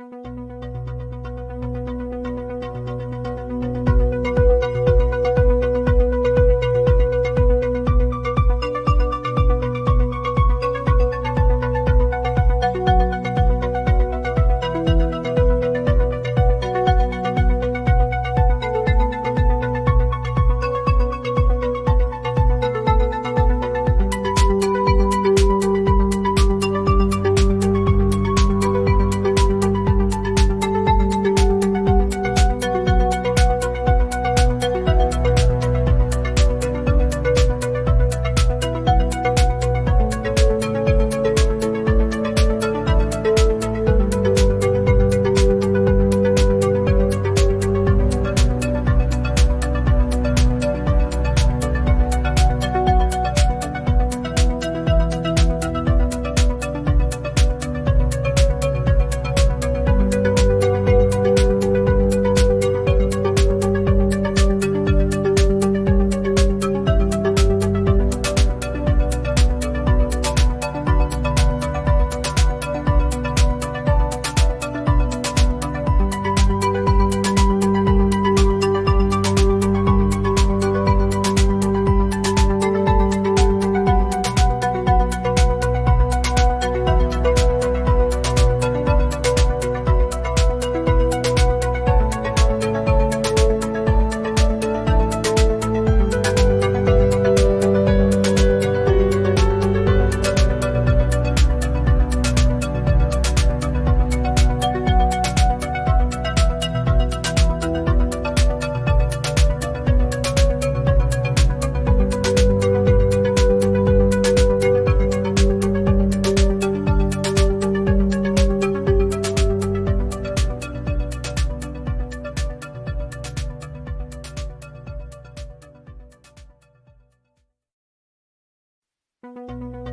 Música Música